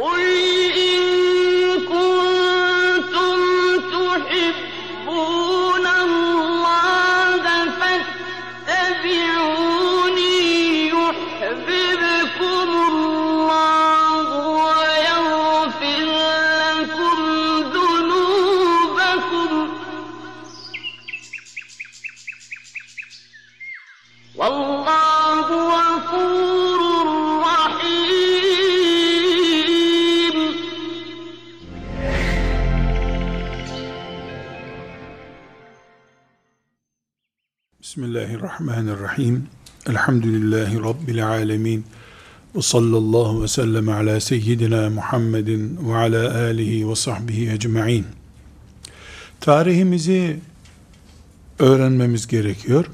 Oy! Bismillahirrahmanirrahim. Elhamdülillahi Rabbil alemin. Ve sallallahu ve sellem ala seyyidina Muhammedin ve ala alihi ve sahbihi ecma'in. Tarihimizi öğrenmemiz gerekiyor.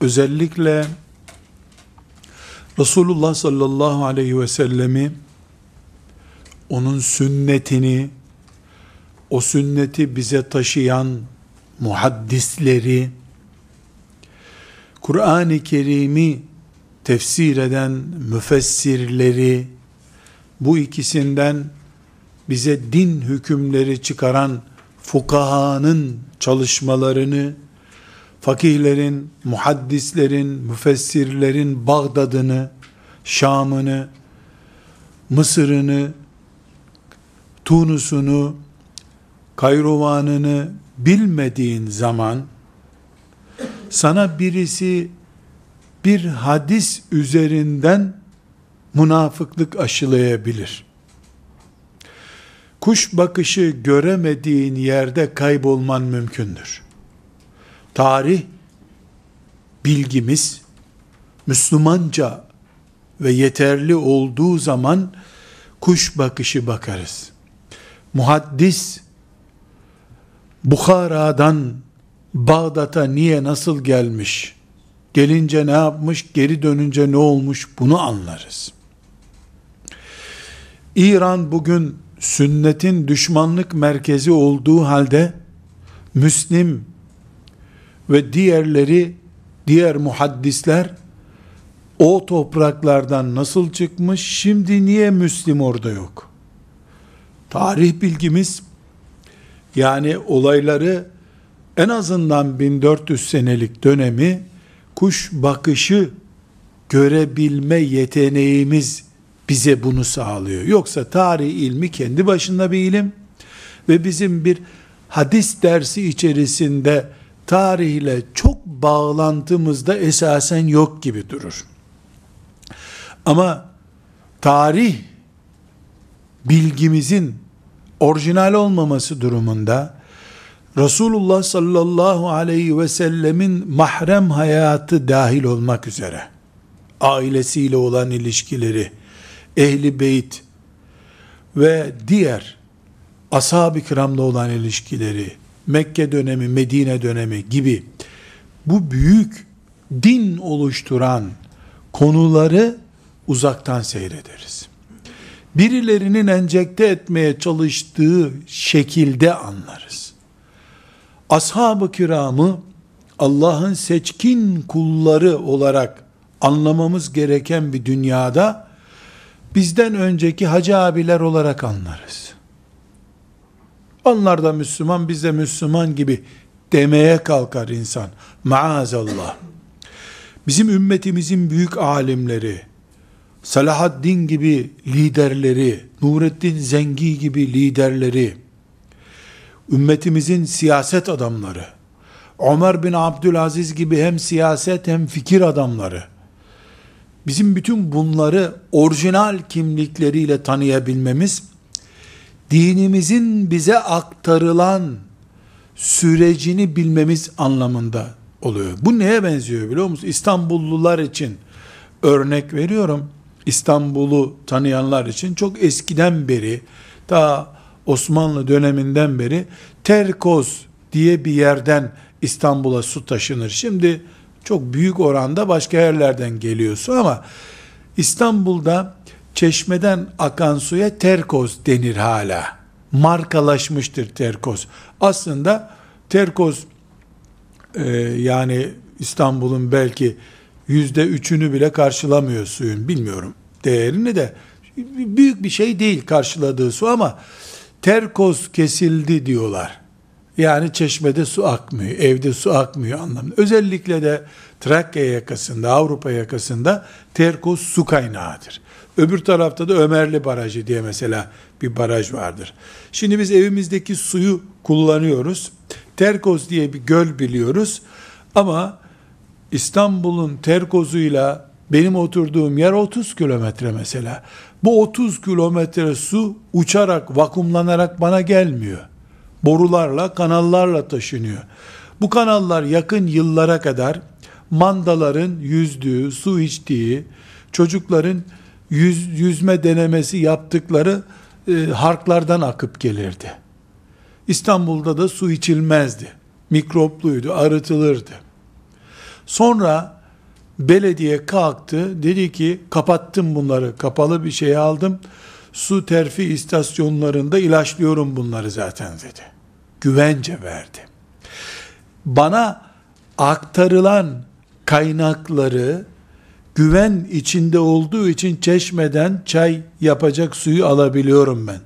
Özellikle Resulullah sallallahu aleyhi ve sellemi onun sünnetini o sünneti bize taşıyan muhaddisleri Kur'an-ı Kerim'i tefsir eden müfessirleri, bu ikisinden bize din hükümleri çıkaran fukahanın çalışmalarını, fakihlerin, muhaddislerin, müfessirlerin Bağdad'ını, Şam'ını, Mısır'ını, Tunus'unu, Kayrovan'ını bilmediğin zaman, sana birisi bir hadis üzerinden münafıklık aşılayabilir. Kuş bakışı göremediğin yerde kaybolman mümkündür. Tarih bilgimiz Müslümanca ve yeterli olduğu zaman kuş bakışı bakarız. Muhaddis Bukhara'dan Bağdat'a niye nasıl gelmiş, gelince ne yapmış, geri dönünce ne olmuş bunu anlarız. İran bugün sünnetin düşmanlık merkezi olduğu halde Müslim ve diğerleri diğer muhaddisler o topraklardan nasıl çıkmış, şimdi niye Müslim orada yok? Tarih bilgimiz yani olayları en azından 1400 senelik dönemi kuş bakışı görebilme yeteneğimiz bize bunu sağlıyor. Yoksa tarih ilmi kendi başında bir ilim ve bizim bir hadis dersi içerisinde tarihle çok bağlantımız da esasen yok gibi durur. Ama tarih bilgimizin orijinal olmaması durumunda Resulullah sallallahu aleyhi ve sellemin mahrem hayatı dahil olmak üzere ailesiyle olan ilişkileri, ehli beyt ve diğer ashab-ı kiramla olan ilişkileri, Mekke dönemi, Medine dönemi gibi bu büyük din oluşturan konuları uzaktan seyrederiz. Birilerinin enjekte etmeye çalıştığı şekilde anlarız. Ashab-ı kiramı Allah'ın seçkin kulları olarak anlamamız gereken bir dünyada bizden önceki hacı abiler olarak anlarız. Onlar da Müslüman, biz de Müslüman gibi demeye kalkar insan. Maazallah. Bizim ümmetimizin büyük alimleri, Salahaddin gibi liderleri, Nurettin Zengi gibi liderleri, ümmetimizin siyaset adamları, Ömer bin Abdülaziz gibi hem siyaset hem fikir adamları, bizim bütün bunları orijinal kimlikleriyle tanıyabilmemiz, dinimizin bize aktarılan sürecini bilmemiz anlamında oluyor. Bu neye benziyor biliyor musun? İstanbullular için örnek veriyorum. İstanbul'u tanıyanlar için çok eskiden beri, ta Osmanlı döneminden beri Terkoz diye bir yerden İstanbul'a su taşınır. Şimdi çok büyük oranda başka yerlerden geliyor su ama İstanbul'da çeşmeden akan suya terkoz denir hala. Markalaşmıştır terkoz. Aslında terkoz e, yani İstanbul'un belki yüzde üçünü bile karşılamıyor suyun bilmiyorum değerini de büyük bir şey değil karşıladığı su ama terkos kesildi diyorlar. Yani çeşmede su akmıyor, evde su akmıyor anlamında. Özellikle de Trakya yakasında, Avrupa yakasında terkos su kaynağıdır. Öbür tarafta da Ömerli Barajı diye mesela bir baraj vardır. Şimdi biz evimizdeki suyu kullanıyoruz. Terkos diye bir göl biliyoruz. Ama İstanbul'un terkozuyla benim oturduğum yer 30 kilometre mesela. Bu 30 kilometre su uçarak, vakumlanarak bana gelmiyor. Borularla, kanallarla taşınıyor. Bu kanallar yakın yıllara kadar mandaların yüzdüğü, su içtiği, çocukların yüz, yüzme denemesi yaptıkları e, harklardan akıp gelirdi. İstanbul'da da su içilmezdi. Mikropluydu, arıtılırdı. Sonra belediye kalktı, dedi ki kapattım bunları, kapalı bir şey aldım. Su terfi istasyonlarında ilaçlıyorum bunları zaten dedi. Güvence verdi. Bana aktarılan kaynakları güven içinde olduğu için çeşmeden çay yapacak suyu alabiliyorum ben.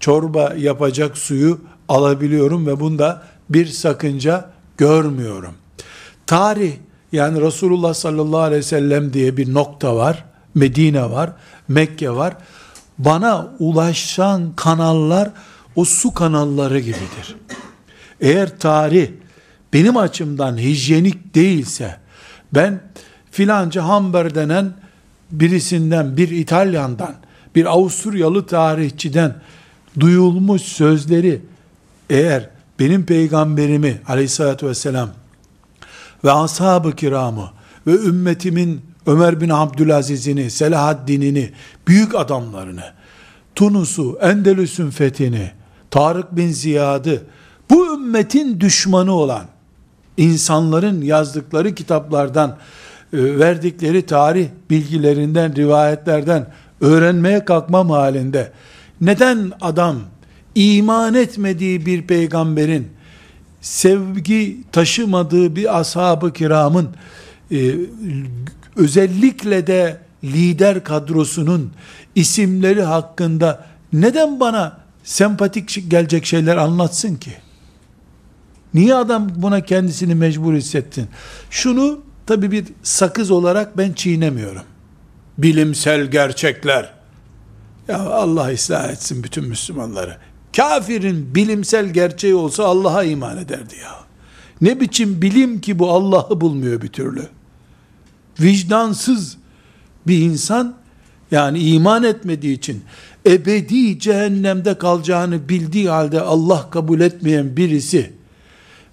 Çorba yapacak suyu alabiliyorum ve bunda bir sakınca görmüyorum. Tarih yani Resulullah sallallahu aleyhi ve sellem diye bir nokta var. Medine var, Mekke var. Bana ulaşan kanallar o su kanalları gibidir. Eğer tarih benim açımdan hijyenik değilse ben filanca Hamber denen birisinden, bir İtalyandan, bir Avusturyalı tarihçiden duyulmuş sözleri eğer benim peygamberimi aleyhissalatü vesselam ve ashab-ı kiramı ve ümmetimin Ömer bin Abdülaziz'ini, Selahaddin'ini, büyük adamlarını, Tunus'u, Endelüs'ün fethini, Tarık bin Ziyad'ı, bu ümmetin düşmanı olan insanların yazdıkları kitaplardan, e, verdikleri tarih bilgilerinden, rivayetlerden öğrenmeye kalkmam halinde neden adam iman etmediği bir peygamberin sevgi taşımadığı bir ashab-ı kiramın e, özellikle de lider kadrosunun isimleri hakkında neden bana sempatik gelecek şeyler anlatsın ki? Niye adam buna kendisini mecbur hissettin? Şunu tabi bir sakız olarak ben çiğnemiyorum. Bilimsel gerçekler. Ya Allah ıslah etsin bütün Müslümanları. Kafirin bilimsel gerçeği olsa Allah'a iman ederdi ya. Ne biçim bilim ki bu Allah'ı bulmuyor bir türlü. Vicdansız bir insan yani iman etmediği için ebedi cehennemde kalacağını bildiği halde Allah kabul etmeyen birisi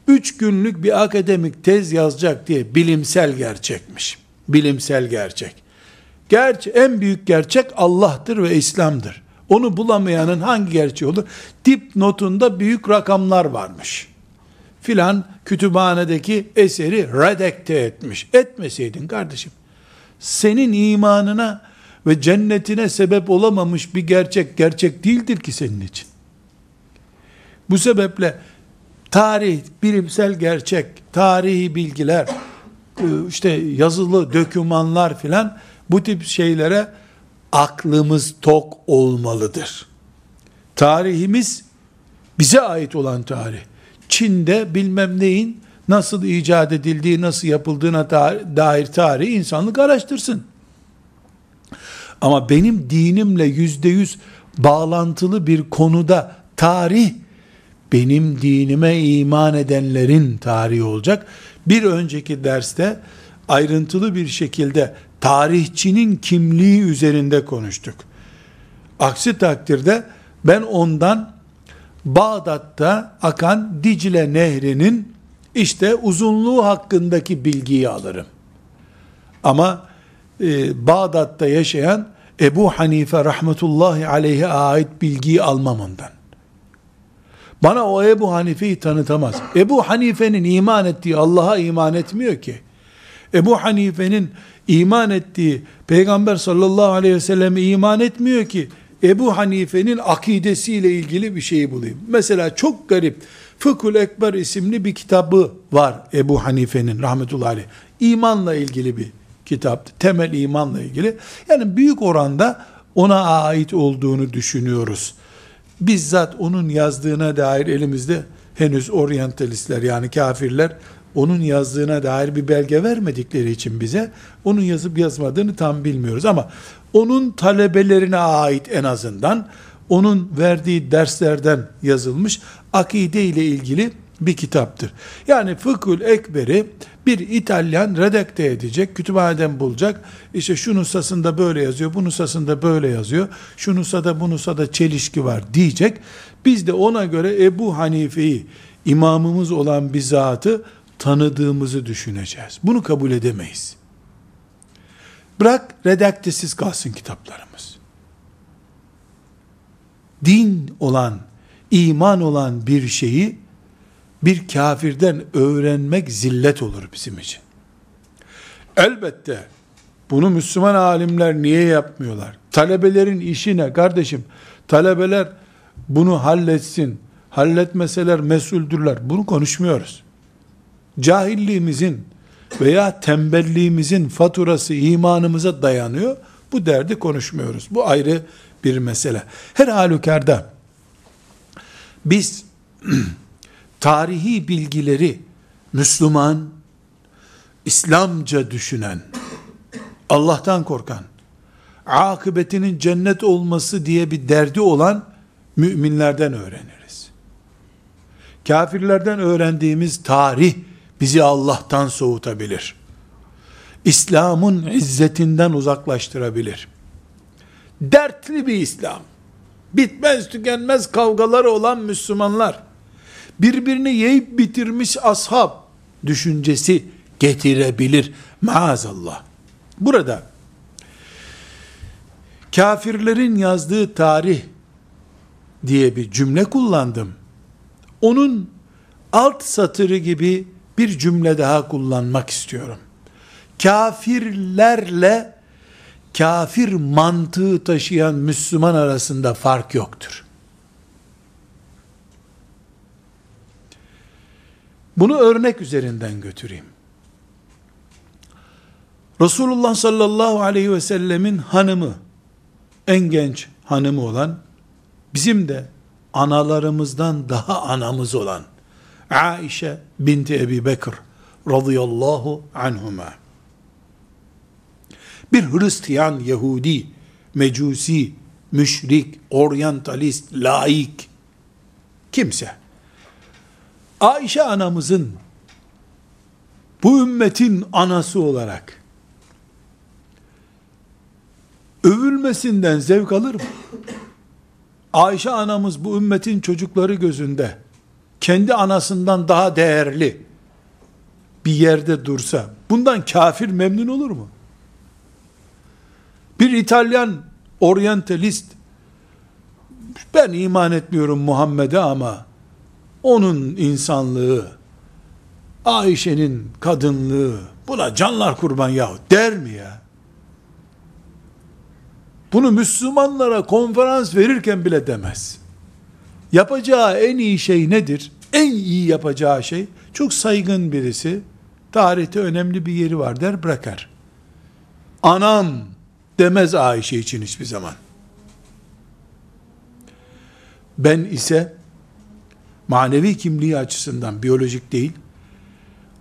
üç günlük bir akademik tez yazacak diye bilimsel gerçekmiş. Bilimsel gerçek. Gerçi en büyük gerçek Allah'tır ve İslam'dır. Onu bulamayanın hangi gerçeği olur? Dip notunda büyük rakamlar varmış. Filan kütüphanedeki eseri redekte etmiş. Etmeseydin kardeşim. Senin imanına ve cennetine sebep olamamış bir gerçek gerçek değildir ki senin için. Bu sebeple tarih, bilimsel gerçek, tarihi bilgiler, e, işte yazılı dokümanlar filan bu tip şeylere aklımız tok olmalıdır. Tarihimiz bize ait olan tarih. Çin'de bilmem neyin nasıl icat edildiği, nasıl yapıldığına dair tarih insanlık araştırsın. Ama benim dinimle yüzde yüz bağlantılı bir konuda tarih benim dinime iman edenlerin tarihi olacak. Bir önceki derste ayrıntılı bir şekilde tarihçinin kimliği üzerinde konuştuk. Aksi takdirde ben ondan Bağdat'ta akan Dicle Nehri'nin işte uzunluğu hakkındaki bilgiyi alırım. Ama e, Bağdat'ta yaşayan Ebu Hanife rahmetullahi aleyhe ait bilgiyi almam ondan. Bana o Ebu Hanife'yi tanıtamaz. Ebu Hanife'nin iman ettiği Allah'a iman etmiyor ki. Ebu Hanife'nin iman ettiği Peygamber sallallahu aleyhi ve selleme iman etmiyor ki. Ebu Hanife'nin akidesiyle ilgili bir şeyi bulayım. Mesela çok garip Fıkhul Ekber isimli bir kitabı var Ebu Hanife'nin rahmetullahi aleyh. İmanla ilgili bir kitaptı. Temel imanla ilgili. Yani büyük oranda ona ait olduğunu düşünüyoruz. Bizzat onun yazdığına dair elimizde henüz oryantalistler yani kafirler onun yazdığına dair bir belge vermedikleri için bize onun yazıp yazmadığını tam bilmiyoruz ama onun talebelerine ait en azından onun verdiği derslerden yazılmış akide ile ilgili bir kitaptır. Yani Fıkhül Ekber'i bir İtalyan redakte edecek, kütüphaneden bulacak. İşte şu nusasında böyle yazıyor, bu nusasında böyle yazıyor. Şu nusada bu nusada çelişki var diyecek. Biz de ona göre Ebu Hanife'yi imamımız olan bir zatı tanıdığımızı düşüneceğiz. Bunu kabul edemeyiz. Bırak redaktesiz kalsın kitaplarımız. Din olan, iman olan bir şeyi bir kafirden öğrenmek zillet olur bizim için. Elbette bunu Müslüman alimler niye yapmıyorlar? Talebelerin işi ne kardeşim? Talebeler bunu halletsin. Halletmeseler mesuldürler. Bunu konuşmuyoruz. Cahilliğimizin veya tembelliğimizin faturası imanımıza dayanıyor. Bu derdi konuşmuyoruz. Bu ayrı bir mesele. Her halükarda biz tarihi bilgileri Müslüman, İslamca düşünen, Allah'tan korkan, akıbetinin cennet olması diye bir derdi olan müminlerden öğreniriz. Kafirlerden öğrendiğimiz tarih bizi Allah'tan soğutabilir. İslam'ın izzetinden uzaklaştırabilir. Dertli bir İslam. Bitmez tükenmez kavgaları olan Müslümanlar birbirini yiyip bitirmiş ashab düşüncesi getirebilir maazallah. Burada kafirlerin yazdığı tarih diye bir cümle kullandım. Onun alt satırı gibi bir cümle daha kullanmak istiyorum. Kafirlerle kafir mantığı taşıyan Müslüman arasında fark yoktur. Bunu örnek üzerinden götüreyim. Resulullah sallallahu aleyhi ve sellemin hanımı, en genç hanımı olan, bizim de analarımızdan daha anamız olan, Aişe binti Ebi Bekir radıyallahu anhuma. Bir Hristiyan, Yahudi, Mecusi, müşrik, oryantalist, laik, kimse, Ayşe anamızın bu ümmetin anası olarak övülmesinden zevk alır mı? Ayşe anamız bu ümmetin çocukları gözünde kendi anasından daha değerli bir yerde dursa bundan kafir memnun olur mu? Bir İtalyan oryantalist ben iman etmiyorum Muhammed'e ama onun insanlığı, Ayşe'nin kadınlığı, buna canlar kurban yahu der mi ya? Bunu Müslümanlara konferans verirken bile demez. Yapacağı en iyi şey nedir? En iyi yapacağı şey, çok saygın birisi, tarihte önemli bir yeri var der bırakar. Anam demez Ayşe için hiçbir zaman. Ben ise manevi kimliği açısından biyolojik değil,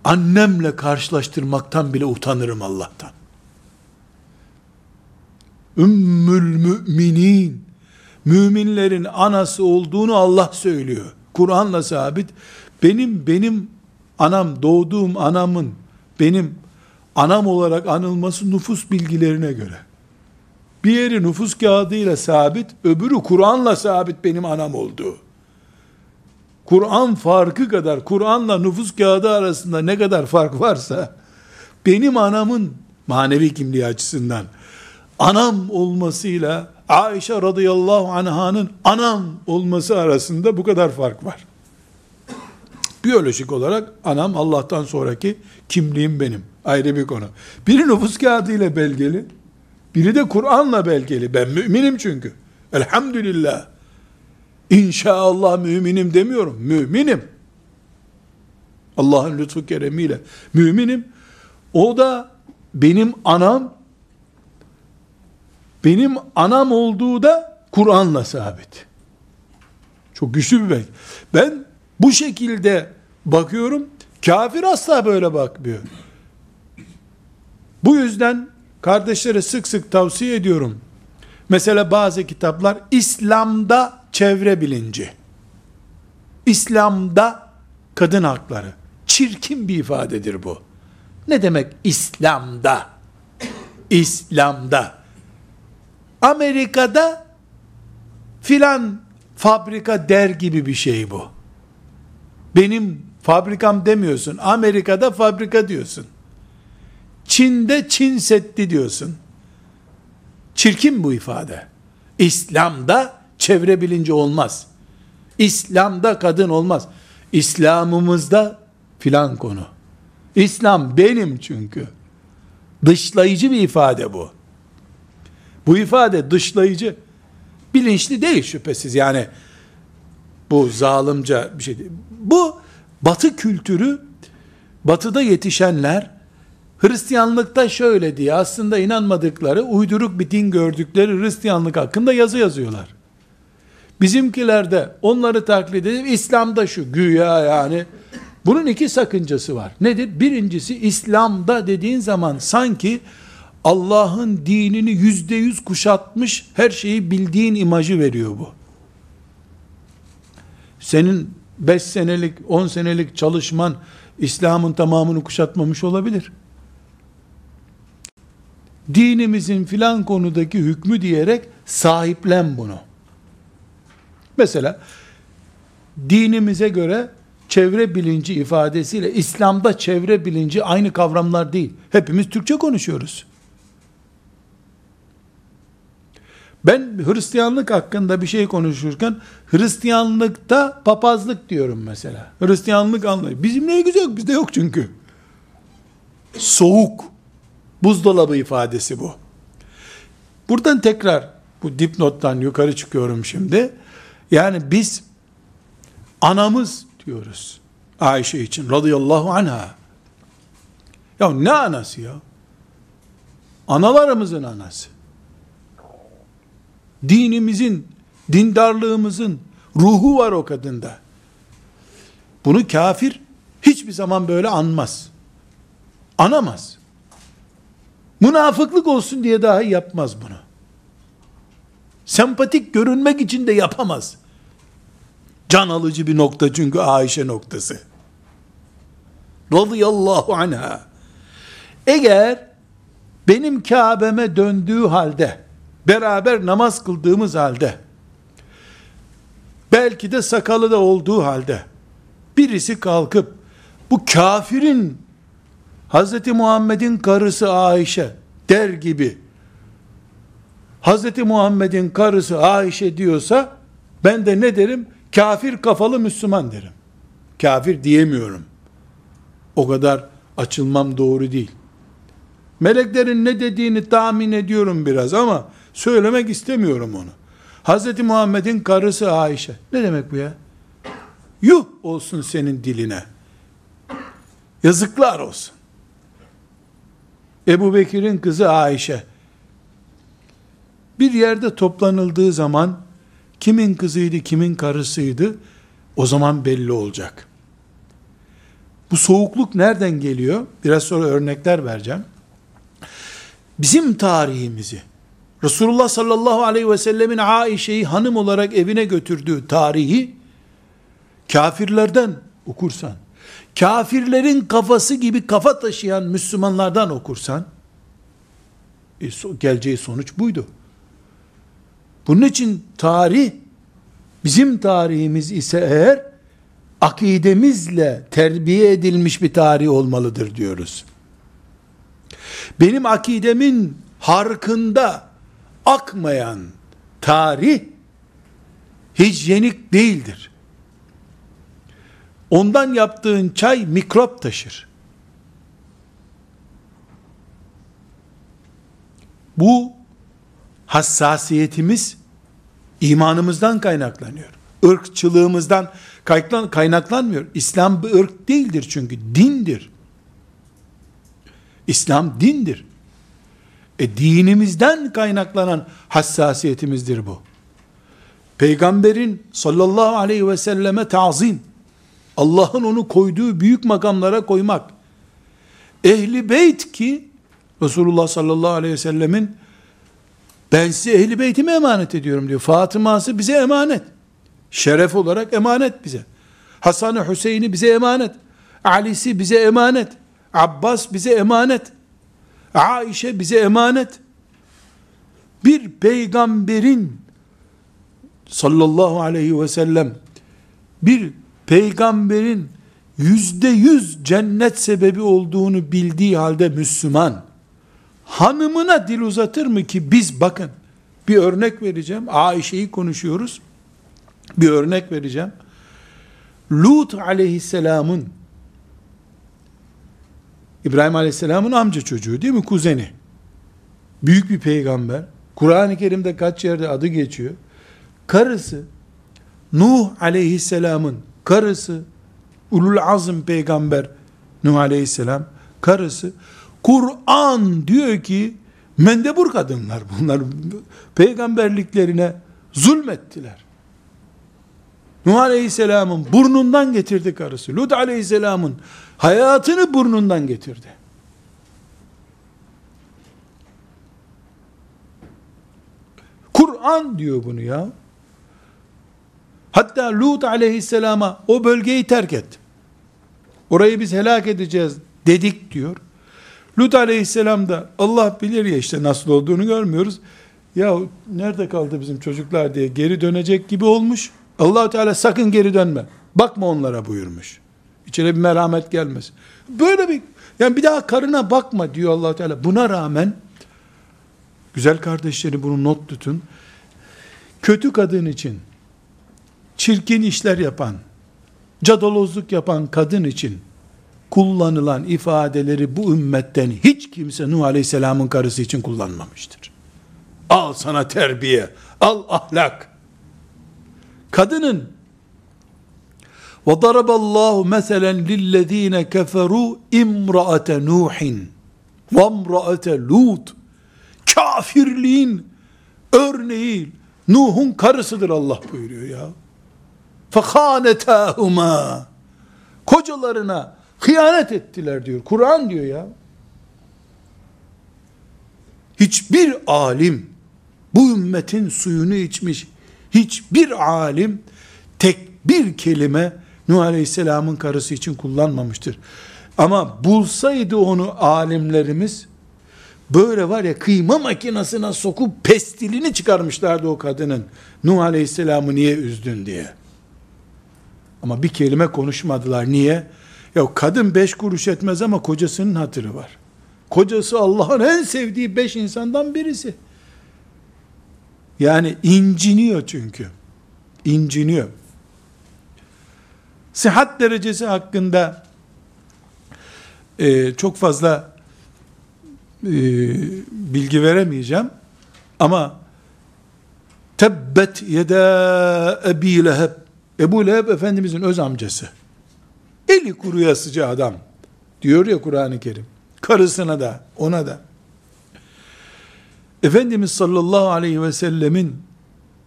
annemle karşılaştırmaktan bile utanırım Allah'tan. Ümmül müminin, müminlerin anası olduğunu Allah söylüyor. Kur'an'la sabit. Benim, benim anam, doğduğum anamın, benim anam olarak anılması nüfus bilgilerine göre. Bir yeri nüfus kağıdıyla sabit, öbürü Kur'an'la sabit benim anam olduğu. Kur'an farkı kadar, Kur'an'la nüfus kağıdı arasında ne kadar fark varsa, benim anamın manevi kimliği açısından, anam olmasıyla Ayşe radıyallahu anh'ın anam olması arasında bu kadar fark var. Biyolojik olarak anam Allah'tan sonraki kimliğim benim. Ayrı bir konu. Biri nüfus kağıdı ile belgeli, biri de Kur'an'la belgeli. Ben müminim çünkü. Elhamdülillah. İnşallah müminim demiyorum. Müminim. Allah'ın lütfu keremiyle müminim. O da benim anam Benim anam olduğu da Kur'an'la sabit. Çok güçlü bir belge. Ben bu şekilde bakıyorum. Kafir asla böyle bakmıyor. Bu yüzden kardeşlere sık sık tavsiye ediyorum. Mesela bazı kitaplar İslam'da çevre bilinci. İslam'da kadın hakları. Çirkin bir ifadedir bu. Ne demek İslam'da? İslam'da. Amerika'da filan fabrika der gibi bir şey bu. Benim fabrikam demiyorsun. Amerika'da fabrika diyorsun. Çin'de Çin Seddi diyorsun. Çirkin bu ifade. İslam'da çevre bilinci olmaz. İslam'da kadın olmaz. İslam'ımızda filan konu. İslam benim çünkü. Dışlayıcı bir ifade bu. Bu ifade dışlayıcı. Bilinçli değil şüphesiz yani. Bu zalimce bir şey değil. Bu batı kültürü, batıda yetişenler, Hristiyanlıkta şöyle diye aslında inanmadıkları, uyduruk bir din gördükleri Hristiyanlık hakkında yazı yazıyorlar. Bizimkiler de onları taklit edip İslam'da şu güya yani bunun iki sakıncası var. Nedir? Birincisi İslam'da dediğin zaman sanki Allah'ın dinini yüzde yüz kuşatmış her şeyi bildiğin imajı veriyor bu. Senin 5 senelik 10 senelik çalışman İslam'ın tamamını kuşatmamış olabilir. Dinimizin filan konudaki hükmü diyerek sahiplen bunu. Mesela dinimize göre çevre bilinci ifadesiyle İslam'da çevre bilinci aynı kavramlar değil. Hepimiz Türkçe konuşuyoruz. Ben Hristiyanlık hakkında bir şey konuşurken Hristiyanlıkta papazlık diyorum mesela. Hristiyanlık anlayı. Bizim ne güzel yok bizde yok çünkü. Soğuk. Buzdolabı ifadesi bu. Buradan tekrar bu dipnottan yukarı çıkıyorum şimdi. Yani biz anamız diyoruz. Ayşe için radıyallahu anha. Ya ne anası ya? Analarımızın anası. Dinimizin, dindarlığımızın ruhu var o kadında. Bunu kafir hiçbir zaman böyle anmaz. Anamaz. Münafıklık olsun diye dahi yapmaz bunu. Sempatik görünmek için de yapamaz. Can alıcı bir nokta çünkü Ayşe noktası. Radıyallahu anha. Eğer benim Kabe'me döndüğü halde, beraber namaz kıldığımız halde, belki de sakalı da olduğu halde, birisi kalkıp, bu kafirin, Hz. Muhammed'in karısı Ayşe der gibi, Hz. Muhammed'in karısı Ayşe diyorsa, ben de ne derim? Kafir kafalı Müslüman derim. Kafir diyemiyorum. O kadar açılmam doğru değil. Meleklerin ne dediğini tahmin ediyorum biraz ama söylemek istemiyorum onu. Hz. Muhammed'in karısı Ayşe. Ne demek bu ya? Yuh olsun senin diline. Yazıklar olsun. Ebu Bekir'in kızı Ayşe. Bir yerde toplanıldığı zaman kimin kızıydı, kimin karısıydı o zaman belli olacak. Bu soğukluk nereden geliyor? Biraz sonra örnekler vereceğim. Bizim tarihimizi, Resulullah sallallahu aleyhi ve sellemin Aişe'yi hanım olarak evine götürdüğü tarihi kafirlerden okursan, kafirlerin kafası gibi kafa taşıyan Müslümanlardan okursan, e, geleceği sonuç buydu. Bunun için tarih, bizim tarihimiz ise eğer, akidemizle terbiye edilmiş bir tarih olmalıdır diyoruz. Benim akidemin harkında akmayan tarih hijyenik değildir. Ondan yaptığın çay mikrop taşır. Bu hassasiyetimiz imanımızdan kaynaklanıyor. Irkçılığımızdan kaynaklanmıyor. İslam bir ırk değildir çünkü dindir. İslam dindir. E dinimizden kaynaklanan hassasiyetimizdir bu. Peygamberin sallallahu aleyhi ve selleme tazim, Allah'ın onu koyduğu büyük makamlara koymak, ehli beyt ki, Resulullah sallallahu aleyhi ve sellemin, ben size ehli beytime emanet ediyorum diyor. Fatıma'sı bize emanet. Şeref olarak emanet bize. Hasan-ı Hüseyin'i bize emanet. Ali'si bize emanet. Abbas bize emanet. Aişe bize emanet. Bir peygamberin sallallahu aleyhi ve sellem bir peygamberin yüzde yüz cennet sebebi olduğunu bildiği halde Müslüman hanımına dil uzatır mı ki biz bakın bir örnek vereceğim. Aişe'yi konuşuyoruz. Bir örnek vereceğim. Lut aleyhisselamın İbrahim aleyhisselamın amca çocuğu değil mi? Kuzeni. Büyük bir peygamber. Kur'an-ı Kerim'de kaç yerde adı geçiyor. Karısı Nuh aleyhisselamın karısı Ulul Azm peygamber Nuh aleyhisselam karısı Kur'an diyor ki mendebur kadınlar bunlar peygamberliklerine zulmettiler. Nuh Aleyhisselam'ın burnundan getirdi karısı. Lut Aleyhisselam'ın hayatını burnundan getirdi. Kur'an diyor bunu ya. Hatta Lut Aleyhisselam'a o bölgeyi terk et. Orayı biz helak edeceğiz dedik diyor. Lut Aleyhisselam da Allah bilir ya işte nasıl olduğunu görmüyoruz. Ya nerede kaldı bizim çocuklar diye geri dönecek gibi olmuş. allah Teala sakın geri dönme. Bakma onlara buyurmuş. İçine bir merhamet gelmez. Böyle bir yani bir daha karına bakma diyor allah Teala. Buna rağmen güzel kardeşleri bunu not tutun. Kötü kadın için çirkin işler yapan, cadalozluk yapan kadın için kullanılan ifadeleri bu ümmetten hiç kimse Nuh Aleyhisselam'ın karısı için kullanmamıştır. Al sana terbiye, al ahlak. Kadının وَضَرَبَ اللّٰهُ مَثَلًا لِلَّذ۪ينَ كَفَرُوا اِمْرَأَةَ نُوحٍ وَامْرَأَةَ لُوتٍ Kafirliğin örneği Nuh'un karısıdır Allah buyuruyor ya. فَخَانَتَاهُمَا Kocalarına hıyanet ettiler diyor. Kur'an diyor ya. Hiçbir alim bu ümmetin suyunu içmiş hiçbir alim tek bir kelime Nuh Aleyhisselam'ın karısı için kullanmamıştır. Ama bulsaydı onu alimlerimiz böyle var ya kıyma makinesine sokup pestilini çıkarmışlardı o kadının. Nuh Aleyhisselam'ı niye üzdün diye. Ama bir kelime konuşmadılar. Niye? Ya kadın beş kuruş etmez ama kocasının hatırı var. Kocası Allah'ın en sevdiği beş insandan birisi. Yani inciniyor çünkü. İnciniyor. Sıhhat derecesi hakkında e, çok fazla e, bilgi veremeyeceğim. Ama tebbet yeda Ebi Leheb Ebu Leheb Efendimizin öz amcası. Eli kuruyasıcı adam. Diyor ya Kur'an-ı Kerim. Karısına da, ona da. Efendimiz sallallahu aleyhi ve sellemin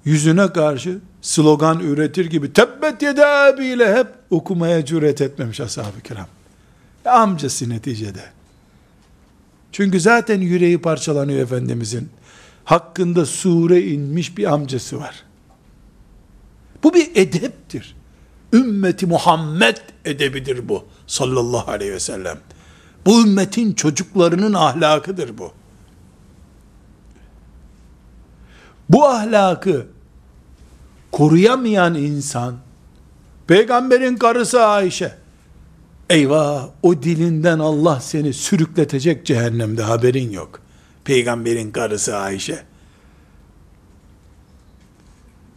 yüzüne karşı slogan üretir gibi tebbet yede abiyle hep okumaya cüret etmemiş ashab-ı kiram. Amcası neticede. Çünkü zaten yüreği parçalanıyor Efendimizin. Hakkında sure inmiş bir amcası var. Bu bir edeptir. Ümmeti Muhammed edebidir bu. Sallallahu aleyhi ve sellem. Bu ümmetin çocuklarının ahlakıdır bu. Bu ahlakı koruyamayan insan, peygamberin karısı Ayşe, eyvah o dilinden Allah seni sürükletecek cehennemde haberin yok. Peygamberin karısı Ayşe.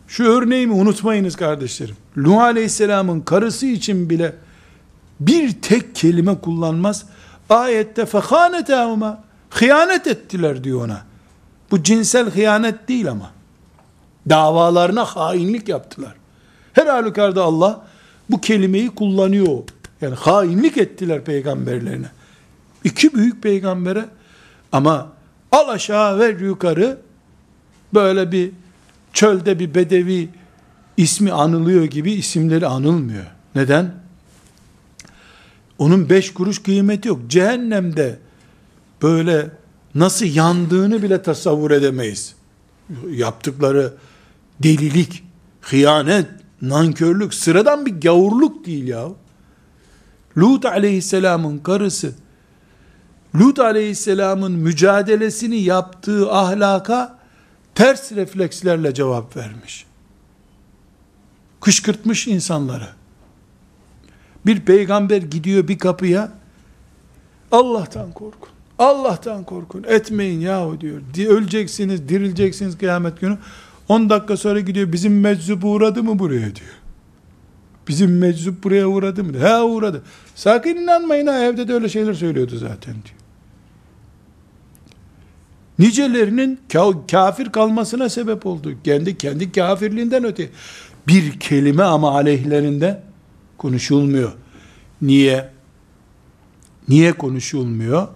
Şu örneğimi unutmayınız kardeşlerim. Nuh Aleyhisselam'ın karısı için bile bir tek kelime kullanmaz. Ayette fehanetahuma hıyanet ettiler diyor ona. Bu cinsel hıyanet değil ama. Davalarına hainlik yaptılar. Her halükarda Allah bu kelimeyi kullanıyor. Yani hainlik ettiler peygamberlerine. İki büyük peygambere ama Al aşağı ver yukarı böyle bir çölde bir bedevi ismi anılıyor gibi isimleri anılmıyor. Neden? Onun beş kuruş kıymeti yok. Cehennemde böyle nasıl yandığını bile tasavvur edemeyiz. Yaptıkları delilik, hıyanet, nankörlük, sıradan bir gavurluk değil ya. Lut aleyhisselamın karısı, Lut aleyhisselamın mücadelesini yaptığı ahlaka ters reflekslerle cevap vermiş. Kışkırtmış insanları. Bir peygamber gidiyor bir kapıya, Allah'tan korkun. Allah'tan korkun. Etmeyin yahu diyor. Öleceksiniz, dirileceksiniz kıyamet günü. 10 dakika sonra gidiyor. Bizim meczup uğradı mı buraya diyor. Bizim meczup buraya uğradı mı? He uğradı. Sakın inanmayın ha evde de öyle şeyler söylüyordu zaten diyor. Nicelerinin kafir kalmasına sebep oldu. Kendi kendi kafirliğinden öte. Bir kelime ama aleyhlerinde konuşulmuyor. Niye? Niye konuşulmuyor?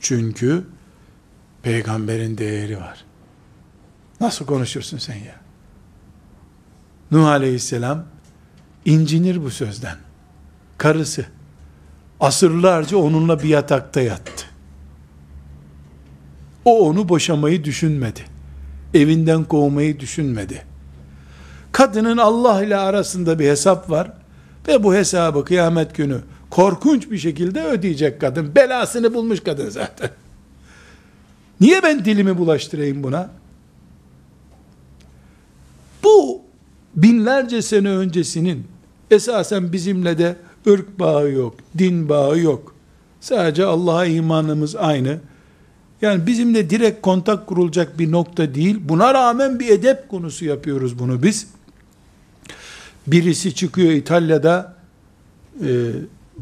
Çünkü peygamberin değeri var. Nasıl konuşursun sen ya? Nuh aleyhisselam incinir bu sözden. Karısı asırlarca onunla bir yatakta yattı. O onu boşamayı düşünmedi. Evinden kovmayı düşünmedi. Kadının Allah ile arasında bir hesap var ve bu hesabı kıyamet günü korkunç bir şekilde ödeyecek kadın. Belasını bulmuş kadın zaten. Niye ben dilimi bulaştırayım buna? Bu binlerce sene öncesinin esasen bizimle de ırk bağı yok, din bağı yok. Sadece Allah'a imanımız aynı. Yani bizimle direkt kontak kurulacak bir nokta değil. Buna rağmen bir edep konusu yapıyoruz bunu biz. Birisi çıkıyor İtalya'da e,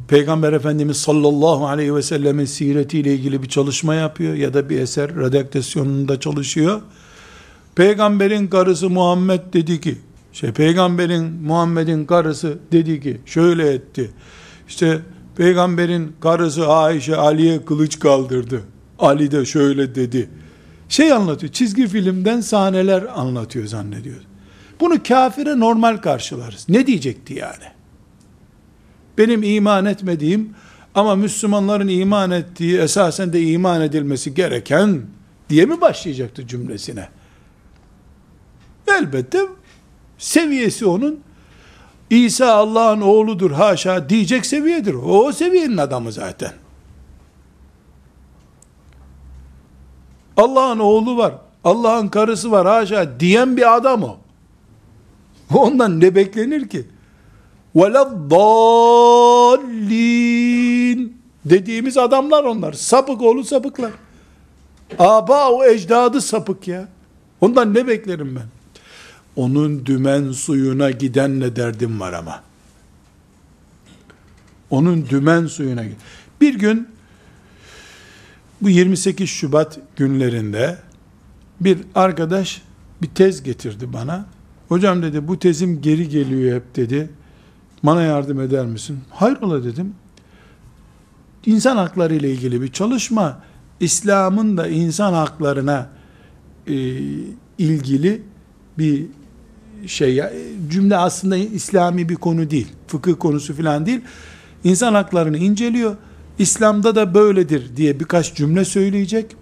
Peygamber Efendimiz sallallahu aleyhi ve sellemin siretiyle ilgili bir çalışma yapıyor ya da bir eser redaktasyonunda çalışıyor. Peygamberin karısı Muhammed dedi ki, şey peygamberin Muhammed'in karısı dedi ki şöyle etti. İşte peygamberin karısı Ayşe Ali'ye kılıç kaldırdı. Ali de şöyle dedi. Şey anlatıyor. Çizgi filmden sahneler anlatıyor zannediyor. Bunu kafire normal karşılarız. Ne diyecekti yani? Benim iman etmediğim ama Müslümanların iman ettiği esasen de iman edilmesi gereken diye mi başlayacaktı cümlesine? Elbette seviyesi onun İsa Allah'ın oğludur haşa diyecek seviyedir. O, o seviyenin adamı zaten. Allah'ın oğlu var, Allah'ın karısı var haşa diyen bir adam o. Ondan ne beklenir ki? وَلَضَّالِّينَ dediğimiz adamlar onlar. Sapık oğlu sapıklar. Aba o ecdadı sapık ya. Ondan ne beklerim ben? Onun dümen suyuna gidenle derdim var ama. Onun dümen suyuna Bir gün bu 28 Şubat günlerinde bir arkadaş bir tez getirdi bana. Hocam dedi bu tezim geri geliyor hep dedi. Bana yardım eder misin? Hayrola dedim. İnsan hakları ile ilgili bir çalışma. İslam'ın da insan haklarına e, ilgili bir şey cümle aslında İslami bir konu değil. Fıkıh konusu falan değil. İnsan haklarını inceliyor. İslam'da da böyledir diye birkaç cümle söyleyecek.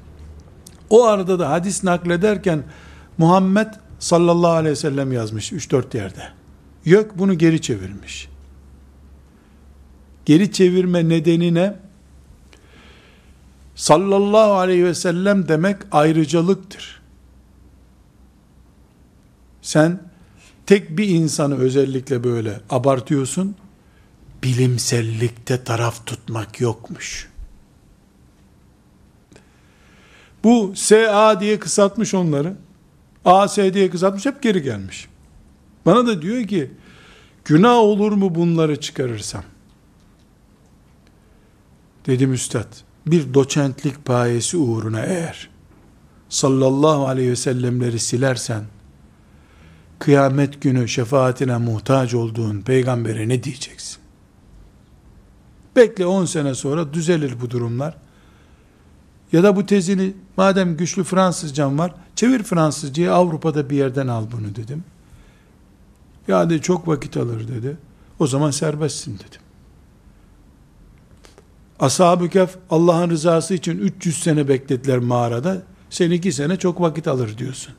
O arada da hadis naklederken Muhammed sallallahu aleyhi ve sellem yazmış 3-4 yerde. Yok bunu geri çevirmiş. Geri çevirme nedeni ne? Sallallahu aleyhi ve sellem demek ayrıcalıktır. Sen tek bir insanı özellikle böyle abartıyorsun. Bilimsellikte taraf tutmak yokmuş. Bu SA diye kısaltmış onları. AS diye kısaltmış hep geri gelmiş. Bana da diyor ki günah olur mu bunları çıkarırsam? Dedim üstad bir doçentlik payesi uğruna eğer sallallahu aleyhi ve sellemleri silersen kıyamet günü şefaatine muhtaç olduğun peygambere ne diyeceksin? Bekle 10 sene sonra düzelir bu durumlar. Ya da bu tezini madem güçlü Fransızcan var çevir Fransızcayı Avrupa'da bir yerden al bunu dedim. Ya dedi çok vakit alır dedi. O zaman serbestsin dedim. Ashab-ı Kehf Allah'ın rızası için 300 sene beklediler mağarada. Sen iki sene çok vakit alır diyorsun.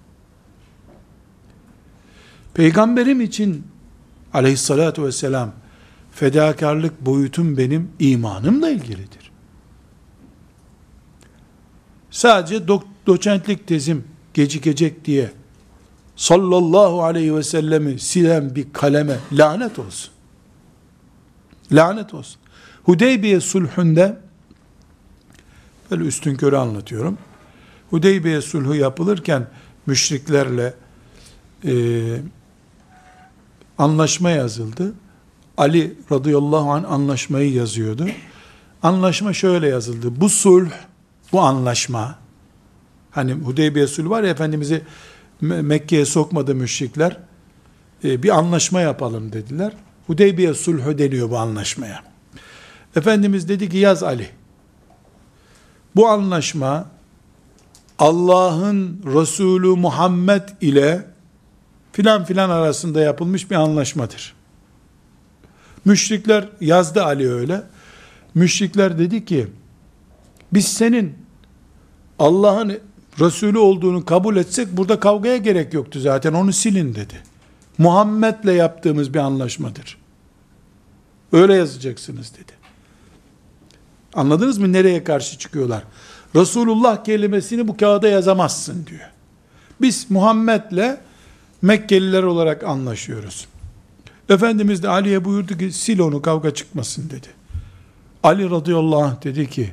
Peygamberim için aleyhissalatü vesselam fedakarlık boyutum benim imanımla ilgilidir. Sadece do- doçentlik tezim gecikecek diye sallallahu aleyhi ve sellemi silen bir kaleme lanet olsun. Lanet olsun. Hudeybiye sulhünde böyle üstün körü anlatıyorum. Hudeybiye sulhu yapılırken müşriklerle e, anlaşma yazıldı. Ali radıyallahu anh anlaşmayı yazıyordu. Anlaşma şöyle yazıldı. Bu sulh, bu anlaşma, hani Hudeybiye sulhu var ya Efendimiz'i Mekke'ye sokmadı müşrikler. E, bir anlaşma yapalım dediler. Hudeybiye sulhu deniyor bu anlaşmaya. Efendimiz dedi ki yaz Ali. Bu anlaşma Allah'ın Resulü Muhammed ile filan filan arasında yapılmış bir anlaşmadır. Müşrikler yazdı Ali öyle. Müşrikler dedi ki biz senin Allah'ın Resulü olduğunu kabul etsek burada kavgaya gerek yoktu zaten onu silin dedi. Muhammed'le yaptığımız bir anlaşmadır. Öyle yazacaksınız dedi. Anladınız mı nereye karşı çıkıyorlar? Resulullah kelimesini bu kağıda yazamazsın diyor. Biz Muhammed'le Mekkeliler olarak anlaşıyoruz. Efendimiz de Ali'ye buyurdu ki sil onu kavga çıkmasın dedi. Ali radıyallahu anh dedi ki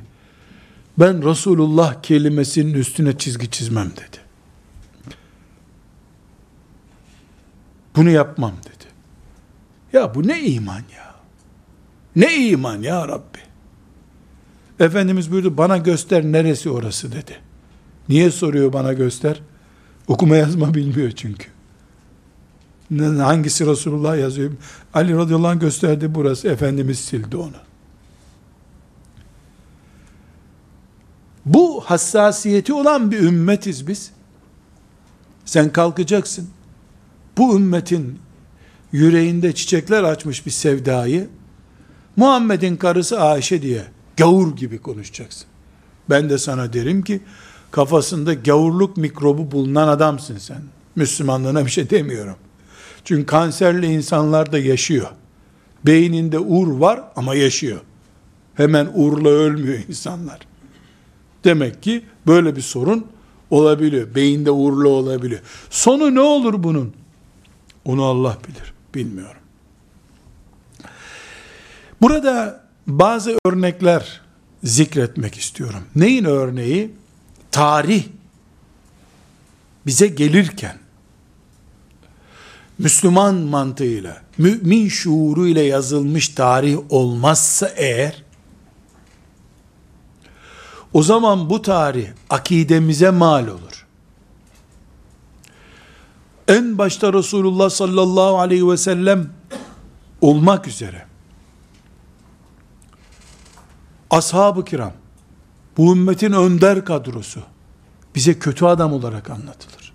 ben Resulullah kelimesinin üstüne çizgi çizmem dedi. Bunu yapmam dedi. Ya bu ne iman ya? Ne iman ya Rabbi? Efendimiz buyurdu bana göster neresi orası dedi. Niye soruyor bana göster? Okuma yazma bilmiyor çünkü. Hangisi Resulullah yazıyor? Ali radıyallahu anh gösterdi burası. Efendimiz sildi onu. Bu hassasiyeti olan bir ümmetiz biz. Sen kalkacaksın. Bu ümmetin yüreğinde çiçekler açmış bir sevdayı Muhammed'in karısı Ayşe diye gavur gibi konuşacaksın. Ben de sana derim ki kafasında gavurluk mikrobu bulunan adamsın sen. Müslümanlığına bir şey demiyorum. Çünkü kanserli insanlar da yaşıyor. Beyninde ur var ama yaşıyor. Hemen urla ölmüyor insanlar. Demek ki böyle bir sorun olabiliyor. Beyinde uğurlu olabiliyor. Sonu ne olur bunun? Onu Allah bilir. Bilmiyorum. Burada bazı örnekler zikretmek istiyorum. Neyin örneği? Tarih bize gelirken Müslüman mantığıyla, mümin şuuruyla yazılmış tarih olmazsa eğer o zaman bu tarih akidemize mal olur. En başta Resulullah sallallahu aleyhi ve sellem olmak üzere ashab-ı kiram bu ümmetin önder kadrosu bize kötü adam olarak anlatılır.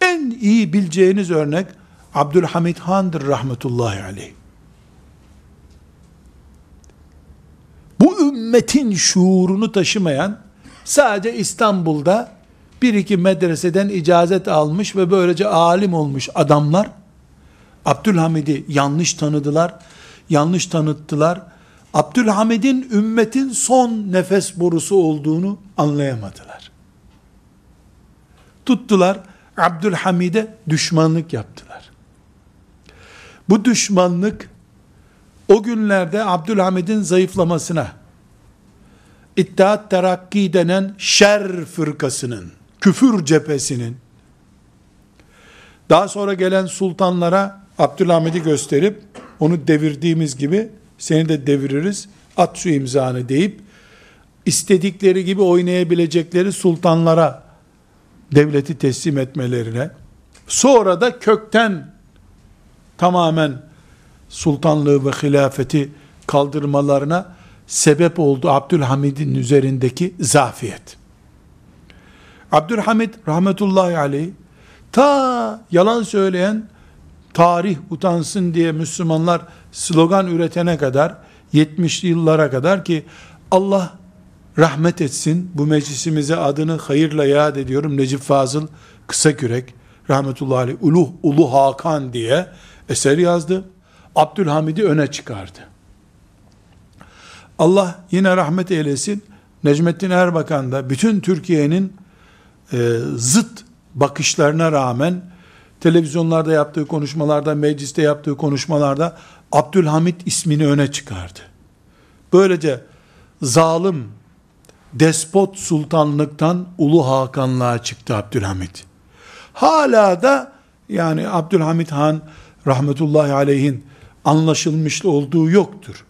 En iyi bileceğiniz örnek Abdülhamid Han'dır rahmetullahi aleyh. bu ümmetin şuurunu taşımayan, sadece İstanbul'da bir iki medreseden icazet almış ve böylece alim olmuş adamlar, Abdülhamid'i yanlış tanıdılar, yanlış tanıttılar. Abdülhamid'in ümmetin son nefes borusu olduğunu anlayamadılar. Tuttular, Abdülhamid'e düşmanlık yaptılar. Bu düşmanlık, o günlerde Abdülhamid'in zayıflamasına, İttihat Terakki denen şer fırkasının, küfür cephesinin, daha sonra gelen sultanlara Abdülhamid'i gösterip, onu devirdiğimiz gibi seni de deviririz, at şu imzanı deyip, istedikleri gibi oynayabilecekleri sultanlara devleti teslim etmelerine, sonra da kökten tamamen sultanlığı ve hilafeti kaldırmalarına sebep oldu Abdülhamid'in üzerindeki zafiyet. Abdülhamid rahmetullahi aleyh ta yalan söyleyen tarih utansın diye Müslümanlar slogan üretene kadar 70'li yıllara kadar ki Allah rahmet etsin bu meclisimize adını hayırla yad ediyorum Necip Fazıl Kısakürek rahmetullahi aleyh Ulu, Ulu Hakan diye eser yazdı. Abdülhamid'i öne çıkardı. Allah yine rahmet eylesin. Necmettin Erbakan da bütün Türkiye'nin e, zıt bakışlarına rağmen televizyonlarda yaptığı konuşmalarda, mecliste yaptığı konuşmalarda Abdülhamit ismini öne çıkardı. Böylece zalim, despot sultanlıktan Ulu Hakanlığa çıktı Abdülhamit. Hala da yani Abdülhamit Han rahmetullahi aleyhin anlaşılmış olduğu yoktur.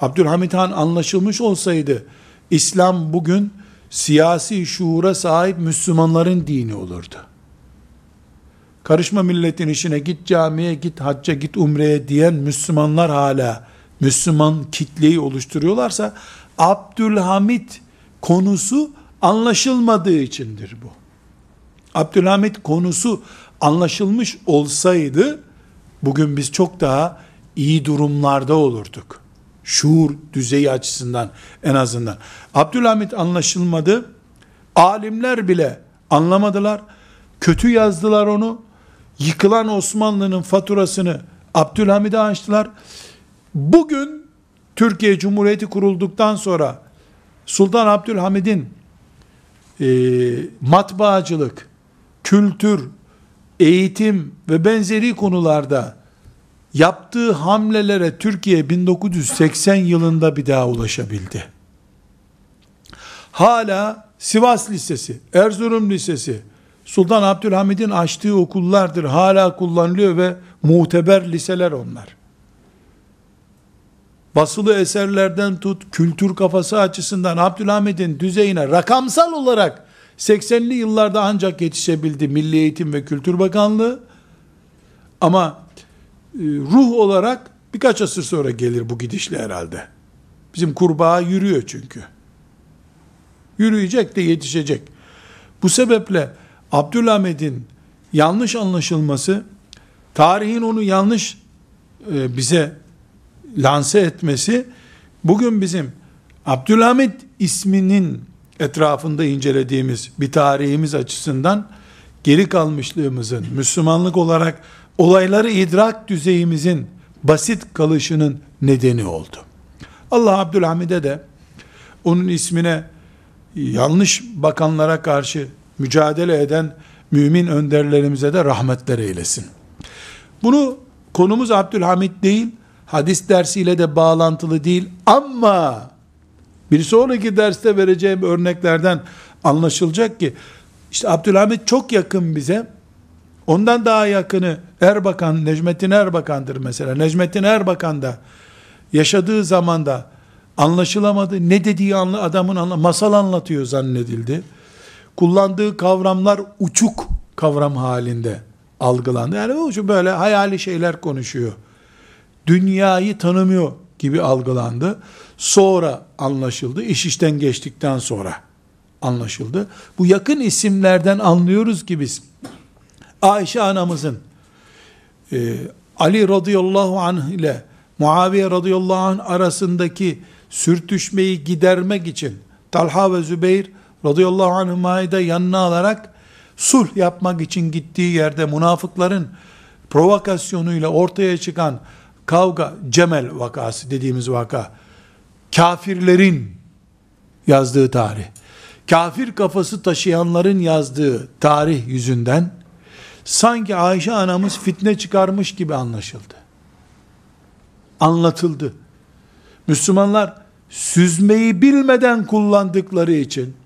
Abdülhamit Han anlaşılmış olsaydı İslam bugün siyasi şuura sahip Müslümanların dini olurdu. Karışma milletin işine git camiye, git hacca, git umreye diyen Müslümanlar hala Müslüman kitleyi oluşturuyorlarsa Abdülhamit konusu anlaşılmadığı içindir bu. Abdülhamit konusu anlaşılmış olsaydı bugün biz çok daha iyi durumlarda olurduk. Şuur düzeyi açısından en azından. Abdülhamit anlaşılmadı. Alimler bile anlamadılar. Kötü yazdılar onu. Yıkılan Osmanlı'nın faturasını Abdülhamid'e açtılar. Bugün Türkiye Cumhuriyeti kurulduktan sonra Sultan Abdülhamid'in e, matbaacılık, kültür, eğitim ve benzeri konularda yaptığı hamlelere Türkiye 1980 yılında bir daha ulaşabildi. Hala Sivas Lisesi, Erzurum Lisesi, Sultan Abdülhamid'in açtığı okullardır. Hala kullanılıyor ve muteber liseler onlar. Basılı eserlerden tut, kültür kafası açısından Abdülhamid'in düzeyine rakamsal olarak 80'li yıllarda ancak yetişebildi Milli Eğitim ve Kültür Bakanlığı. Ama e, ruh olarak birkaç asır sonra gelir bu gidişle herhalde. Bizim kurbağa yürüyor çünkü. Yürüyecek de yetişecek. Bu sebeple Abdülhamid'in yanlış anlaşılması, tarihin onu yanlış e, bize lanse etmesi, bugün bizim Abdülhamid isminin etrafında incelediğimiz bir tarihimiz açısından geri kalmışlığımızın, Müslümanlık olarak olayları idrak düzeyimizin basit kalışının nedeni oldu. Allah Abdülhamid'e de onun ismine yanlış bakanlara karşı mücadele eden mümin önderlerimize de rahmetler eylesin. Bunu konumuz Abdülhamid değil, hadis dersiyle de bağlantılı değil ama bir sonraki derste vereceğim örneklerden anlaşılacak ki işte Abdülhamid çok yakın bize. Ondan daha yakını Erbakan, Necmettin Erbakan'dır mesela. Necmettin Erbakan da yaşadığı zamanda anlaşılamadı. Ne dediği anla, adamın anla, masal anlatıyor zannedildi. Kullandığı kavramlar uçuk kavram halinde algılandı. Yani o böyle hayali şeyler konuşuyor. Dünyayı tanımıyor gibi algılandı. Sonra anlaşıldı. İş işten geçtikten sonra anlaşıldı. Bu yakın isimlerden anlıyoruz ki biz Ayşe anamızın e, Ali radıyallahu anh ile Muaviye radıyallahu anh arasındaki sürtüşmeyi gidermek için Talha ve Zübeyir radıyallahu anh'ı da yanına alarak sulh yapmak için gittiği yerde münafıkların provokasyonuyla ortaya çıkan kavga, Cemel vakası dediğimiz vaka, kafirlerin yazdığı tarih, kafir kafası taşıyanların yazdığı tarih yüzünden, sanki Ayşe anamız fitne çıkarmış gibi anlaşıldı. Anlatıldı. Müslümanlar süzmeyi bilmeden kullandıkları için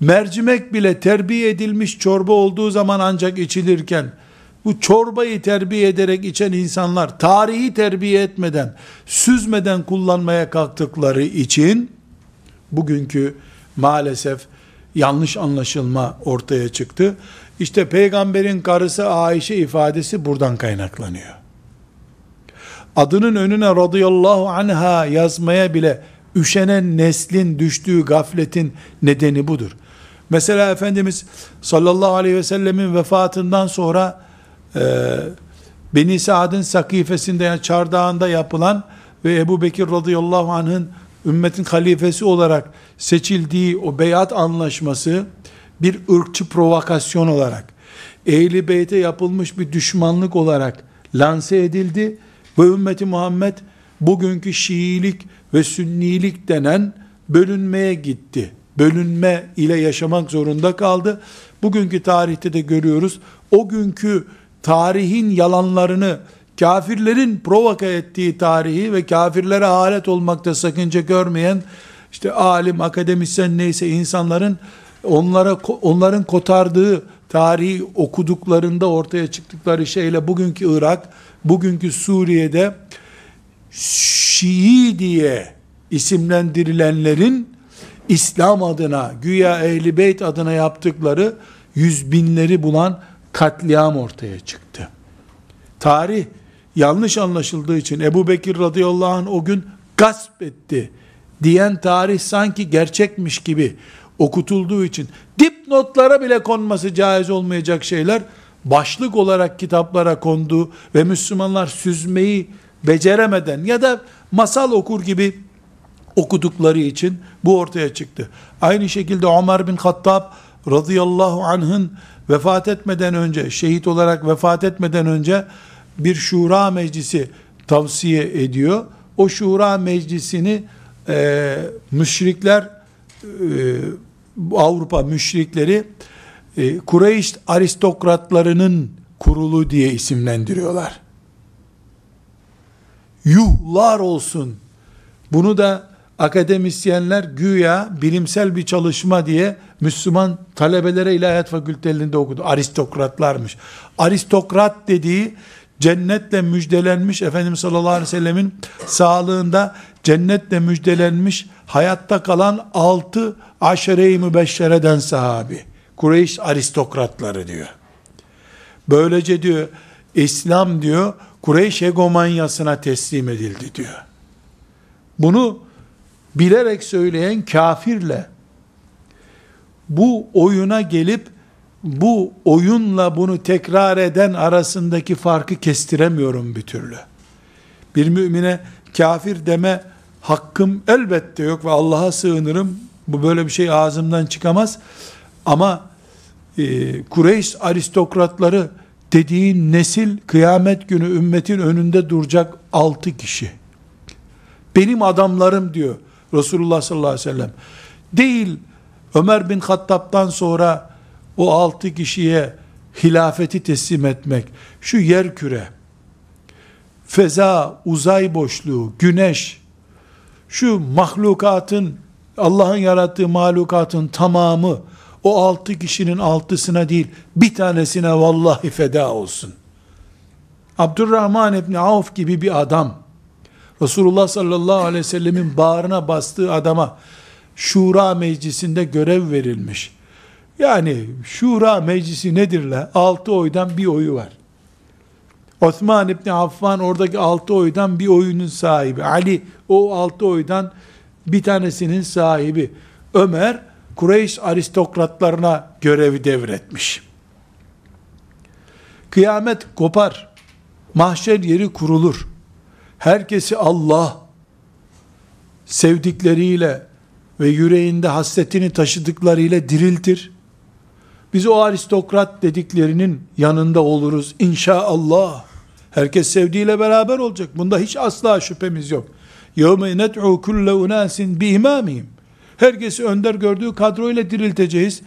mercimek bile terbiye edilmiş çorba olduğu zaman ancak içilirken bu çorbayı terbiye ederek içen insanlar tarihi terbiye etmeden, süzmeden kullanmaya kalktıkları için bugünkü maalesef yanlış anlaşılma ortaya çıktı. İşte peygamberin karısı Ayşe ifadesi buradan kaynaklanıyor. Adının önüne radıyallahu anha yazmaya bile üşenen neslin düştüğü gafletin nedeni budur. Mesela Efendimiz sallallahu aleyhi ve sellemin vefatından sonra e, Beni Saad'ın sakifesinde yani çardağında yapılan ve Ebu Bekir radıyallahu anh'ın ümmetin halifesi olarak seçildiği o beyat anlaşması bir ırkçı provokasyon olarak Ehli Beyt'e yapılmış bir düşmanlık olarak lanse edildi ve ümmeti Muhammed bugünkü Şiilik ve Sünnilik denen bölünmeye gitti. Bölünme ile yaşamak zorunda kaldı. Bugünkü tarihte de görüyoruz. O günkü tarihin yalanlarını, kafirlerin provoka ettiği tarihi ve kafirlere alet olmakta sakınca görmeyen işte alim, akademisyen neyse insanların onlara onların kotardığı tarihi okuduklarında ortaya çıktıkları şeyle bugünkü Irak, bugünkü Suriye'de Şii diye isimlendirilenlerin İslam adına, güya Ehli Beyt adına yaptıkları yüz binleri bulan katliam ortaya çıktı. Tarih yanlış anlaşıldığı için Ebu Bekir radıyallahu anh o gün gasp etti diyen tarih sanki gerçekmiş gibi okutulduğu için dipnotlara bile konması caiz olmayacak şeyler başlık olarak kitaplara kondu ve Müslümanlar süzmeyi beceremeden ya da masal okur gibi okudukları için bu ortaya çıktı. Aynı şekilde Ömer bin Hattab radıyallahu anh'ın vefat etmeden önce, şehit olarak vefat etmeden önce bir şura meclisi tavsiye ediyor. O şura meclisini e, müşrikler e, Avrupa müşrikleri e, Kureyş aristokratlarının kurulu diye isimlendiriyorlar. Yuhlar olsun. Bunu da akademisyenler güya bilimsel bir çalışma diye Müslüman talebelere ilahiyat fakültelerinde okudu. Aristokratlarmış. Aristokrat dediği cennetle müjdelenmiş Efendimiz sallallahu aleyhi ve sellemin sağlığında cennetle müjdelenmiş hayatta kalan altı aşere-i mübeşşereden sahabi. Kureyş aristokratları diyor. Böylece diyor İslam diyor Kureyş egomanyasına teslim edildi diyor. Bunu bilerek söyleyen kafirle bu oyuna gelip bu oyunla bunu tekrar eden arasındaki farkı kestiremiyorum bir türlü. Bir mümine kafir deme hakkım elbette yok ve Allah'a sığınırım. Bu böyle bir şey ağzımdan çıkamaz. Ama e, Kureyş aristokratları dediğin nesil kıyamet günü ümmetin önünde duracak altı kişi. Benim adamlarım diyor Resulullah sallallahu aleyhi ve sellem. Değil Ömer bin Hattab'dan sonra o altı kişiye hilafeti teslim etmek, şu yer küre, feza, uzay boşluğu, güneş, şu mahlukatın, Allah'ın yarattığı mahlukatın tamamı, o altı kişinin altısına değil, bir tanesine vallahi feda olsun. Abdurrahman İbni Avf gibi bir adam, Resulullah sallallahu aleyhi ve sellemin bağrına bastığı adama, Şura meclisinde görev verilmiş. Yani Şura meclisi nedir la? Altı oydan bir oyu var. Osman İbni Affan oradaki altı oydan bir oyunun sahibi. Ali o altı oydan bir tanesinin sahibi. Ömer Kureyş aristokratlarına görevi devretmiş. Kıyamet kopar. Mahşer yeri kurulur Herkesi Allah sevdikleriyle ve yüreğinde hasretini taşıdıklarıyla diriltir. Biz o aristokrat dediklerinin yanında oluruz inşallah. Herkes sevdiğiyle beraber olacak. Bunda hiç asla şüphemiz yok. يَوْمَ نَدْعُوا كُلَّ اُنَاسٍ بِاِمَامِهِمْ Herkesi önder gördüğü kadroyla dirilteceğiz.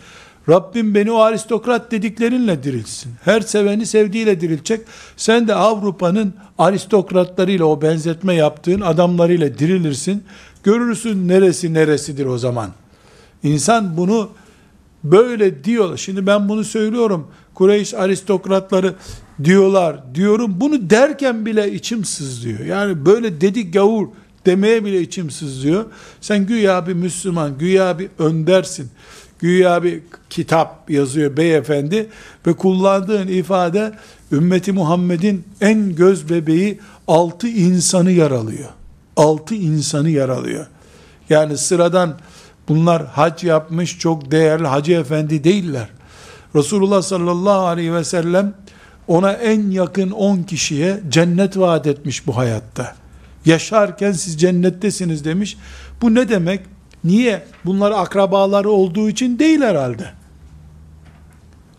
Rabbim beni o aristokrat dediklerinle dirilsin. Her seveni sevdiğiyle diriltecek. Sen de Avrupa'nın aristokratlarıyla o benzetme yaptığın adamlarıyla dirilirsin. Görürsün neresi neresidir o zaman. İnsan bunu böyle diyor. Şimdi ben bunu söylüyorum. Kureyş aristokratları diyorlar diyorum. Bunu derken bile içim sızlıyor. Yani böyle dedik gavur demeye bile içim sızlıyor. Sen güya bir Müslüman, güya bir öndersin. Güya bir kitap yazıyor beyefendi ve kullandığın ifade ümmeti Muhammed'in en göz bebeği altı insanı yaralıyor. Altı insanı yaralıyor. Yani sıradan Bunlar hac yapmış çok değerli hacı efendi değiller. Resulullah sallallahu aleyhi ve sellem ona en yakın 10 kişiye cennet vaat etmiş bu hayatta. Yaşarken siz cennettesiniz demiş. Bu ne demek? Niye? Bunlar akrabaları olduğu için değil herhalde.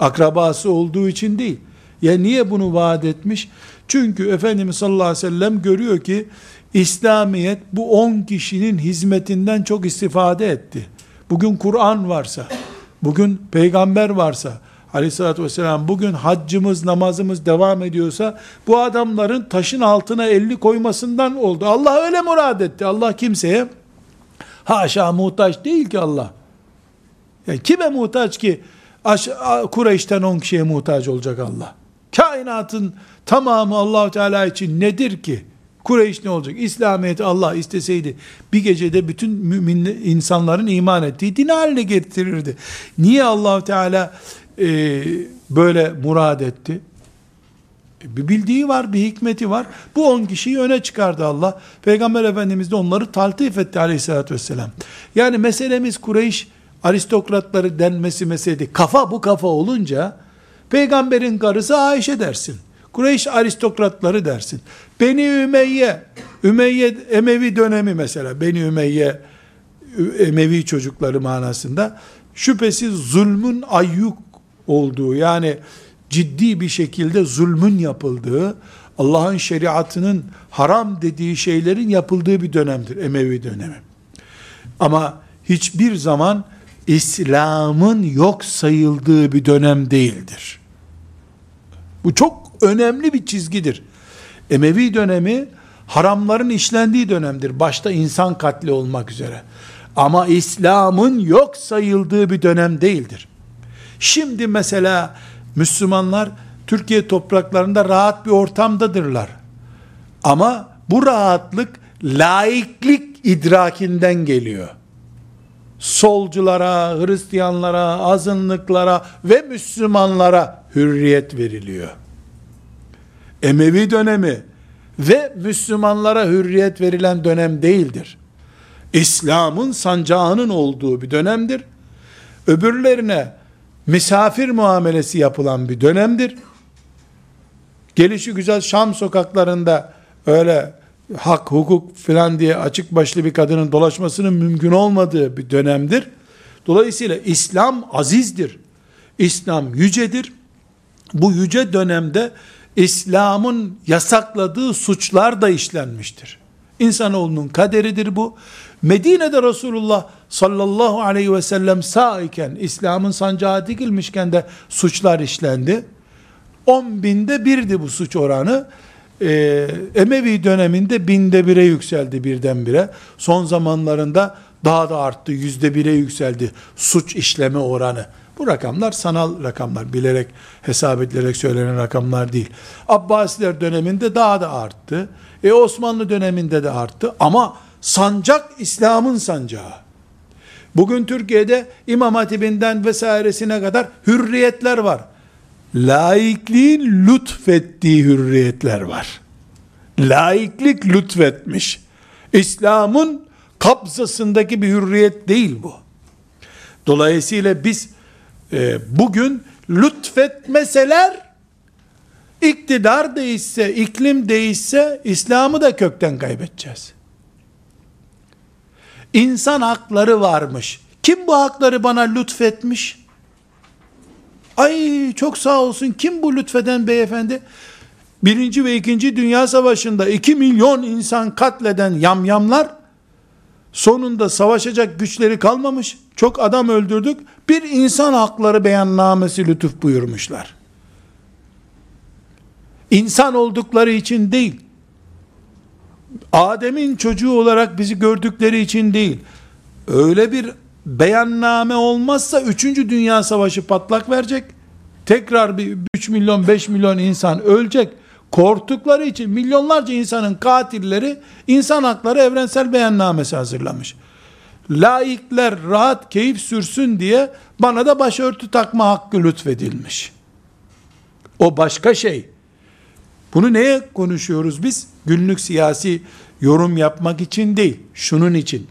Akrabası olduğu için değil. Ya niye bunu vaat etmiş? Çünkü Efendimiz sallallahu aleyhi ve sellem görüyor ki İslamiyet bu 10 kişinin hizmetinden çok istifade etti. Bugün Kur'an varsa, bugün peygamber varsa, aleyhissalatü vesselam bugün haccımız, namazımız devam ediyorsa, bu adamların taşın altına elli koymasından oldu. Allah öyle murad etti. Allah kimseye haşa muhtaç değil ki Allah. Yani kime muhtaç ki? Kureyş'ten 10 kişiye muhtaç olacak Allah. Kainatın tamamı Allahu Teala için nedir ki? Kureyş ne olacak? İslamiyet'i Allah isteseydi bir gecede bütün mümin insanların iman ettiği din haline getirirdi. Niye Allahu Teala e, böyle murad etti? Bir bildiği var, bir hikmeti var. Bu on kişiyi öne çıkardı Allah. Peygamber Efendimiz de onları taltif etti aleyhissalatü vesselam. Yani meselemiz Kureyş aristokratları denmesi meseledi. Kafa bu kafa olunca peygamberin karısı Ayşe dersin. Kureyş aristokratları dersin. Beni Ümeyye, Ümeyye Emevi dönemi mesela, Beni Ümeyye Emevi çocukları manasında şüphesiz zulmün ayyuk olduğu yani ciddi bir şekilde zulmün yapıldığı, Allah'ın şeriatının haram dediği şeylerin yapıldığı bir dönemdir Emevi dönemi. Ama hiçbir zaman İslam'ın yok sayıldığı bir dönem değildir. Bu çok önemli bir çizgidir. Emevi dönemi haramların işlendiği dönemdir. Başta insan katli olmak üzere. Ama İslam'ın yok sayıldığı bir dönem değildir. Şimdi mesela Müslümanlar Türkiye topraklarında rahat bir ortamdadırlar. Ama bu rahatlık laiklik idrakinden geliyor. Solculara, Hristiyanlara, azınlıklara ve Müslümanlara hürriyet veriliyor. Emevi dönemi ve Müslümanlara hürriyet verilen dönem değildir. İslam'ın sancağının olduğu bir dönemdir. Öbürlerine misafir muamelesi yapılan bir dönemdir. Gelişi güzel Şam sokaklarında öyle hak, hukuk filan diye açık başlı bir kadının dolaşmasının mümkün olmadığı bir dönemdir. Dolayısıyla İslam azizdir. İslam yücedir. Bu yüce dönemde İslam'ın yasakladığı suçlar da işlenmiştir. İnsanoğlunun kaderidir bu. Medine'de Resulullah sallallahu aleyhi ve sellem sağ iken, İslam'ın sancağı dikilmişken de suçlar işlendi. 10 binde birdi bu suç oranı. Ee, Emevi döneminde binde bire yükseldi birdenbire. Son zamanlarında daha da arttı, yüzde bire yükseldi suç işleme oranı. Bu rakamlar sanal rakamlar, bilerek hesap edilerek söylenen rakamlar değil. Abbasiler döneminde daha da arttı. E Osmanlı döneminde de arttı ama sancak İslam'ın sancağı. Bugün Türkiye'de İmam Hatibinden vesairesine kadar hürriyetler var. Laikliğin lütfettiği hürriyetler var. Laiklik lütfetmiş. İslam'ın kapsasındaki bir hürriyet değil bu. Dolayısıyla biz e, bugün lütfetmeseler iktidar değişse, iklim değişse İslam'ı da kökten kaybedeceğiz. İnsan hakları varmış. Kim bu hakları bana lütfetmiş? Ay çok sağ olsun. Kim bu lütfeden beyefendi? Birinci ve ikinci Dünya Savaşı'nda iki milyon insan katleden yamyamlar sonunda savaşacak güçleri kalmamış. Çok adam öldürdük. Bir insan hakları beyannamesi lütuf buyurmuşlar. İnsan oldukları için değil. Adem'in çocuğu olarak bizi gördükleri için değil. Öyle bir beyanname olmazsa 3. Dünya Savaşı patlak verecek. Tekrar bir 3 milyon 5 milyon insan ölecek. Korktukları için milyonlarca insanın katilleri insan hakları evrensel beyannamesi hazırlamış. Laikler rahat keyif sürsün diye bana da başörtü takma hakkı lütfedilmiş. O başka şey. Bunu neye konuşuyoruz biz? Günlük siyasi yorum yapmak için değil, şunun için.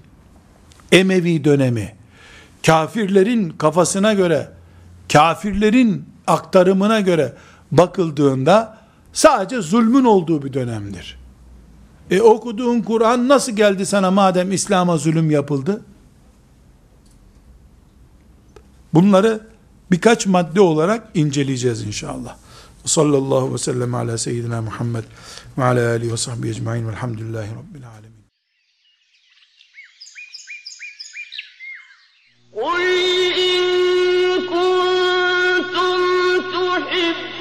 Emevi dönemi, kafirlerin kafasına göre, kafirlerin aktarımına göre bakıldığında sadece zulmün olduğu bir dönemdir. E okuduğun Kur'an nasıl geldi sana madem İslam'a zulüm yapıldı? Bunları birkaç madde olarak inceleyeceğiz inşallah. وصلى الله وسلم على سيدنا محمد وعلى آله وصحبه أجمعين والحمد لله رب العالمين. قل إن كنتم تحبون